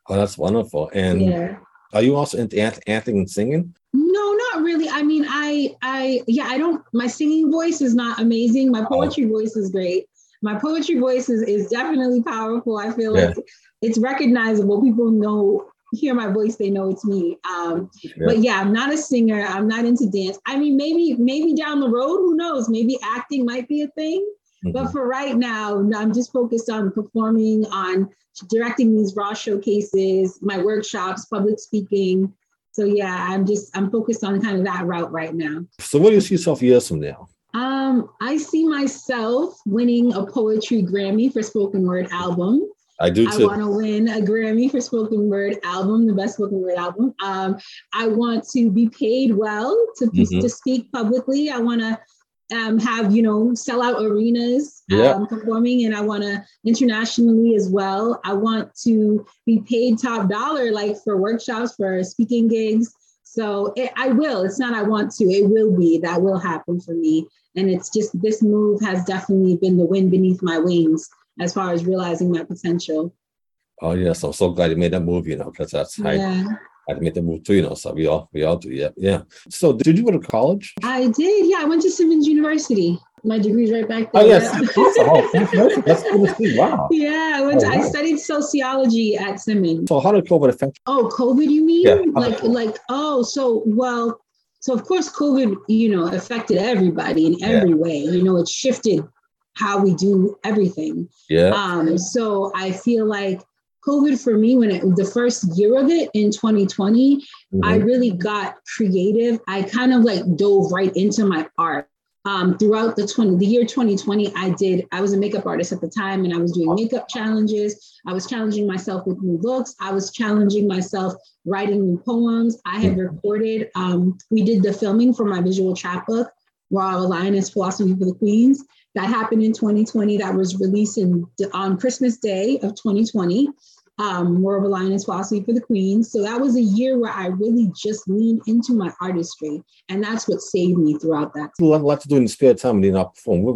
Oh, that's wonderful. And yeah. are you also into acting and singing? No, not really. I mean, I I yeah, I don't my singing voice is not amazing. My oh. poetry oh. voice is great. My poetry voice is, is definitely powerful. I feel yeah. like it's recognizable. People know hear my voice, they know it's me. Um, yeah. But yeah, I'm not a singer. I'm not into dance. I mean, maybe maybe down the road, who knows? Maybe acting might be a thing. Mm-hmm. But for right now, I'm just focused on performing, on directing these raw showcases, my workshops, public speaking. So yeah, I'm just I'm focused on kind of that route right now. So what do you see yourself years from now? Um, I see myself winning a poetry Grammy for spoken word album. I do too. I want to win a Grammy for spoken word album, the best spoken word album. Um, I want to be paid well to, mm-hmm. to speak publicly. I want to um, have, you know, sell out arenas yeah. um, performing, and I want to internationally as well. I want to be paid top dollar, like for workshops, for speaking gigs. So it, I will. It's not I want to. It will be. That will happen for me. And it's just this move has definitely been the wind beneath my wings as far as realizing my potential. Oh yes, I'm so glad you made that move. You know, because that's how yeah. I made the move too. You know, so we all we all do. Yeah, yeah. So did you go to college? I did. Yeah, I went to Simmons University. My degree's right back oh, there. Oh yes, oh, that's to see. Wow. Yeah, I went. Oh, to, oh, wow. I studied sociology at Simmons. So how did COVID affect? You? Oh, COVID? You mean? Yeah. Like, like, oh, so well. So of course, COVID, you know, affected everybody in every yeah. way. You know, it shifted how we do everything. Yeah. Um, so I feel like COVID for me, when it, the first year of it in 2020, mm-hmm. I really got creative. I kind of like dove right into my art. Um, throughout the 20 the year 2020 i did i was a makeup artist at the time and i was doing makeup challenges i was challenging myself with new looks i was challenging myself writing new poems i had mm-hmm. recorded um, we did the filming for my visual chapbook Raw Lioness Philosophy for the Queens. That happened in 2020. That was released in, on Christmas Day of 2020. Um, War of a Lioness Philosophy for the Queens. So that was a year where I really just leaned into my artistry. And that's what saved me throughout that. A lot to do in the spare time and then I perform.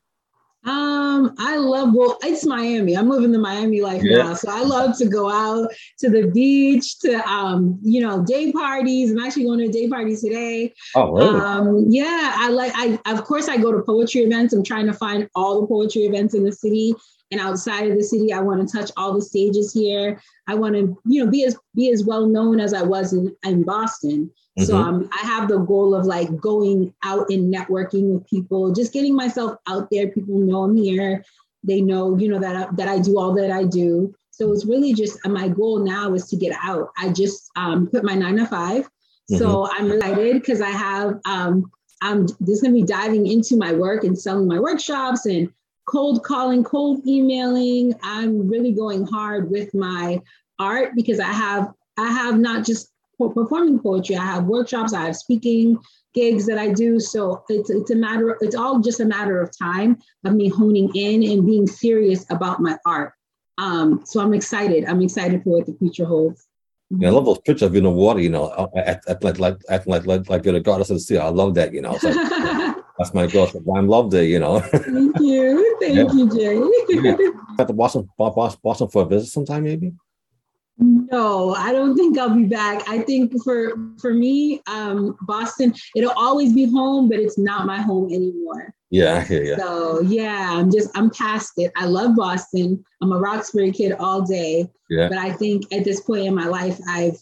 Um, I love well, it's Miami. I'm living the Miami life yeah. now. So I love to go out to the beach, to um, you know, day parties. I'm actually going to a day party today. Oh, really? Um, yeah, I like I of course I go to poetry events. I'm trying to find all the poetry events in the city and outside of the city. I want to touch all the stages here. I want to, you know, be as be as well known as I was in, in Boston. Mm-hmm. So um, I have the goal of like going out and networking with people, just getting myself out there. People know I'm here. They know, you know, that I, that I do all that I do. So it's really just uh, my goal now is to get out. I just um, put my nine to 5 mm-hmm. So I'm excited because I have um, I'm just gonna be diving into my work and selling my workshops and cold calling, cold emailing. I'm really going hard with my art because I have I have not just performing poetry. I have workshops. I have speaking gigs that I do. So it's it's a matter. It's all just a matter of time of me honing in and being serious about my art. Um, so I'm excited. I'm excited for what the future holds. Yeah, I love those pictures of you in the water, you know, at, at, like like acting like like like you're the goddess of the sea. I love that, you know. Like, that's my girl. I love that, you know. Thank you. Thank Yeah. you, Jay. Yeah. At the Boston, Boston, Boston for a visit sometime, maybe. No, I don't think I'll be back. I think for for me, um, Boston, it'll always be home, but it's not my home anymore. Yeah, I hear you. So yeah, I'm just I'm past it. I love Boston. I'm a Roxbury kid all day. Yeah. But I think at this point in my life, I've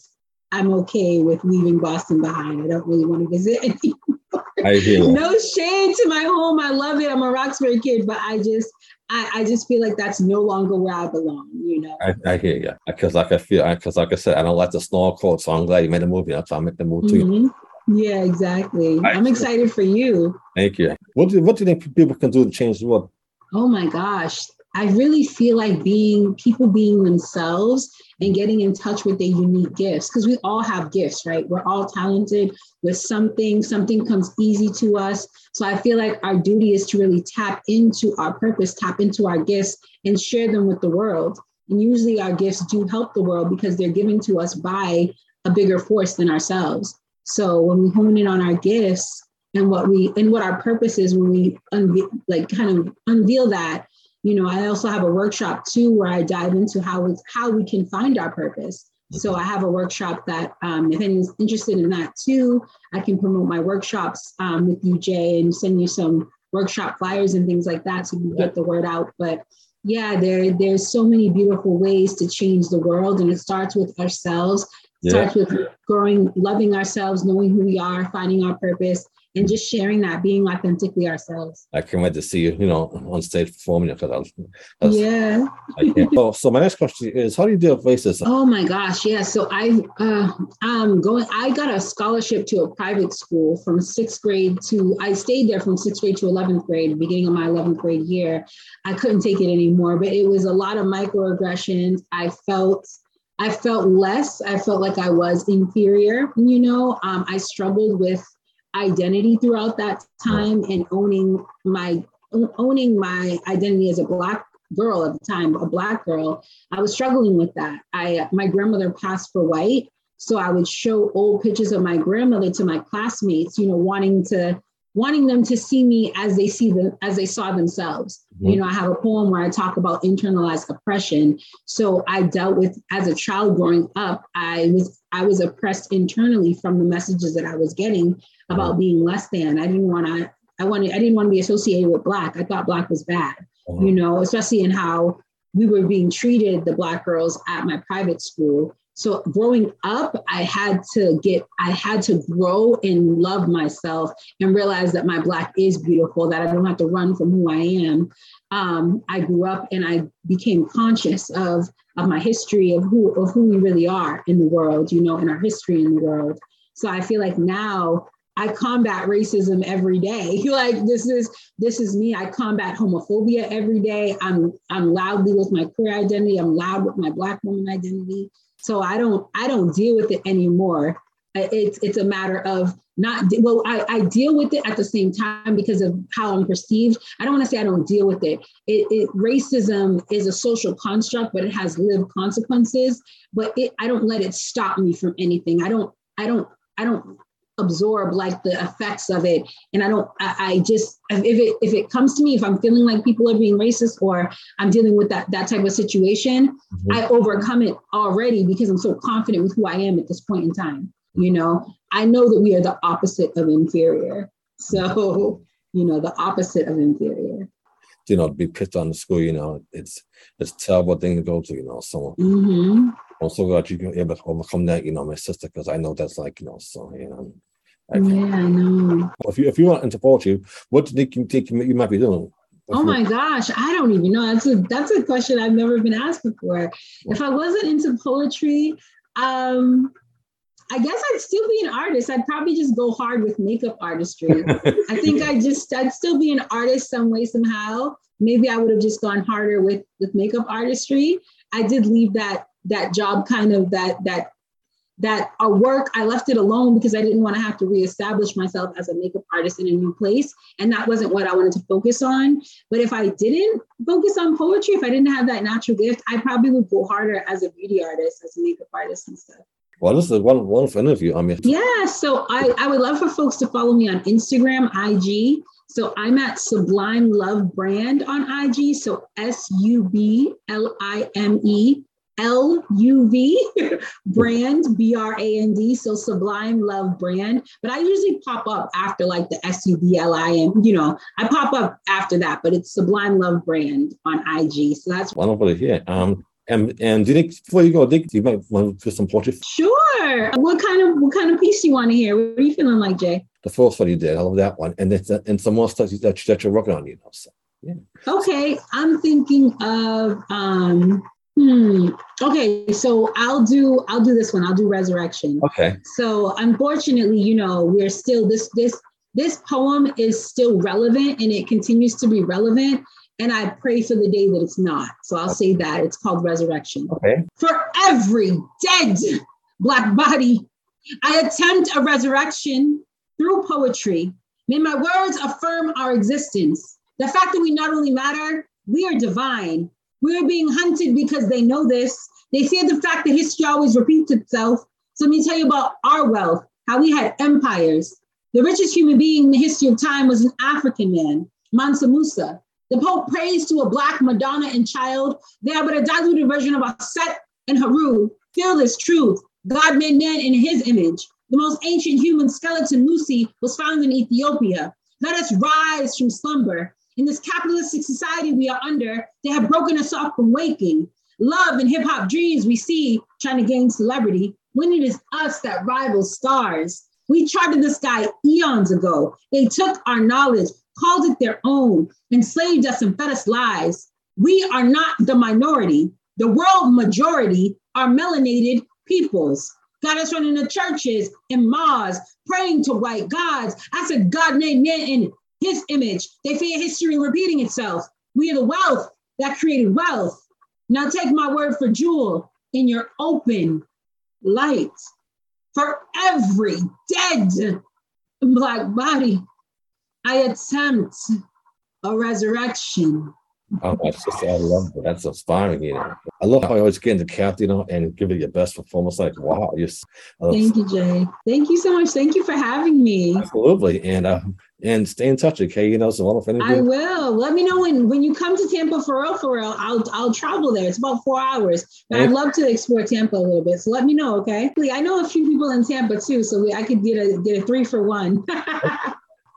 I'm okay with leaving Boston behind. I don't really want to visit anymore. I hear you. no shade to my home. I love it. I'm a Roxbury kid, but I just I, I just feel like that's no longer where I belong, you know. I, I hear you. Because like I feel, because like I said, I don't like the snow or cold, so I'm glad you made a movie. That's why I make the movie too. Mhm. Yeah, exactly. I- I'm excited for you. Thank you. What do what do you think people can do to change the world? Oh my gosh. I really feel like being people being themselves and getting in touch with their unique gifts because we all have gifts, right? We're all talented with something, something comes easy to us. So I feel like our duty is to really tap into our purpose, tap into our gifts, and share them with the world. And usually our gifts do help the world because they're given to us by a bigger force than ourselves. So when we hone in on our gifts and what we and what our purpose is when we unve- like kind of unveil that, you know, I also have a workshop too where I dive into how it's how we can find our purpose. So I have a workshop that um, if anyone's interested in that too, I can promote my workshops um, with you, Jay, and send you some workshop flyers and things like that so you can get the word out. But yeah, there there's so many beautiful ways to change the world, and it starts with ourselves. It Yeah. starts with growing, loving ourselves, knowing who we are, finding our purpose, and just sharing that, being authentically ourselves. I can't wait to see you, you know, on stage performing because I was, I was Yeah. I can't. So, so my next question is, how do you deal with racism? Oh my gosh, yeah. So I uh um going I got a scholarship to a private school from sixth grade to I stayed there from sixth grade to 11th grade, beginning of my 11th grade year. I couldn't take it anymore, but it was a lot of microaggressions. I felt I felt less. I felt like I was inferior, you know. Um, I struggled with identity throughout that time and owning my owning my identity as a black girl at the time, a black girl. I was struggling with that. I my grandmother passed for white, so I would show old pictures of my grandmother to my classmates, you know, wanting to wanting them to see me as they see them as they saw themselves. You mhm. know, I have a poem where I talk about internalized oppression. So I dealt with as a child growing up, I was I was oppressed internally from the messages that I was getting about being less than. I didn't want to I wanted I didn't want to be associated with black. I thought black was bad you know, especially in how we were being treated, the Black girls at my private school. So growing up, I had to get, I had to grow and love myself and realize that my Black is beautiful, that I don't have to run from who I am. Um, I grew up and I became conscious of, of my history, of who, of who we really are in the world, you know, in our history in the world. So I feel like now I combat racism every day. Like this is this is me. I combat homophobia every day. I'm I'm loudly with my queer identity. I'm loud with my black woman identity. So I don't I don't deal with it anymore. It's it's a matter of not well I, I deal with it at the same time because of how I'm perceived. I don't want to say I don't deal with it. It, it racism is a social construct, but it has lived consequences. But it I don't let it stop me from anything. I don't I don't I don't absorb like the effects of it and i don't I, I just if it if it comes to me if i'm feeling like people are being racist or i'm dealing with that that type of situation Mhm. i overcome it already because i'm so confident with who i am at this point in time you know i know that we are the opposite of inferior so you know the opposite of inferior you know, be picked on the school, you know, it's it's a terrible thing to go to, you know. So hmm I'm so glad you can able to overcome that, you know, my sister, because I know that's like, you know, so you know. Yeah i know If you if you want into poetry, what do you think you think you might be doing? Oh my gosh, I don't even know. That's a that's a question I've never been asked before. If I wasn't into poetry, um, I guess I'd still be an artist. I'd probably just go hard with makeup artistry. I think I just I'd still be an artist some way somehow. Maybe I would have just gone harder with with makeup artistry. I did leave that that job kind of that that that a work I left it alone because I didn't want to have to reestablish myself as a makeup artist in a new place and that wasn't what I wanted to focus on but if I didn't focus on poetry if I didn't have that natural gift I probably would go harder as a beauty artist as a makeup artist and stuff Well, this is a one wonderful interview. I mean, Yeah, so I, I would love for folks to follow me on Instagram, IG. So I'm at Sublime Luv Brand on IG. So S U B L I M E L U V brand, B R A N D. So Sublime Luv Brand. But I usually pop up after like the S U B L I M, you know, I pop up after that, but it's Sublime Luv Brand on IG. So that's wonderful to hear. Um, and and do you think before you go, Dick, you might want to do some portrait? sure. What kind of what kind of piece you want to hear? What are you feeling like, Jay? The first one you did, I love that one, and then and some more stuff that, that you're working on, you know. So yeah. Okay, I'm thinking of um hmm. Okay, so I'll do I'll do this one. I'll do resurrection. okay, So unfortunately, you know, we're still this this this poem is still relevant and it continues to be relevant. And I pray for the day that it's not. So I'll say that it's called resurrection. okay, For every dead black body, I attempt a resurrection through poetry. May my words affirm our existence. The fact that we not only matter, we are divine. We are being hunted because they know this. They fear the fact that history always repeats itself. So let me tell you about our wealth, how we had empires. The richest human being in the history of time was an African man, Mansa Musa. The Pope prays to a Black Madonna and child. They are but a diluted version of Aset and Heru. Feel this truth. God made man in his image. The most ancient human skeleton, Lucy, was found in Ethiopia. Let us rise from slumber. In this capitalistic society we are under, they have broken us off from waking. Love and hip hop dreams we see trying to gain celebrity when it is us that rival stars. We charted the sky eons ago. They took our knowledge, called it their own, enslaved us and fed us lies. We are not the minority. The world majority are melanated peoples. Got us running the churches and mosques, praying to white gods. I said, God made man in his image. They fear history repeating itself. We are the wealth that created wealth. Now take my word for jewel in your open light. For every dead black body, I attempt a resurrection. oh, that's just I love it. That's inspiring, you know. I love how you always get into character, you know, and give it your best performance. Like, wow, uh, Thank you, Jay. Thank you so much. Thank you for having me. absolutely, and uh, and stay in touch, okay? You know, so wonderful I interview. will. Let me know when when you come to Tampa for real, for real. I'll I'll travel there. It's about four hours. But I'd love to explore Tampa a little bit. So let me know, okay? I know a few people in Tampa too, so we, I could get a get a three for one.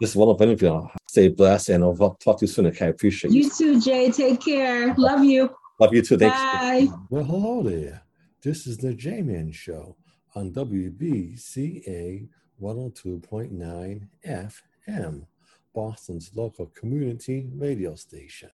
This is wonderful interview. Stay blessed, and I'll talk to you soon. Okay, I appreciate you. you too, Jay. Take care. Love you. Love you too. Thanks. Bye. Well, hello there. This is the Jayman Show on WBCA 102.9 FM, Boston's local community radio station.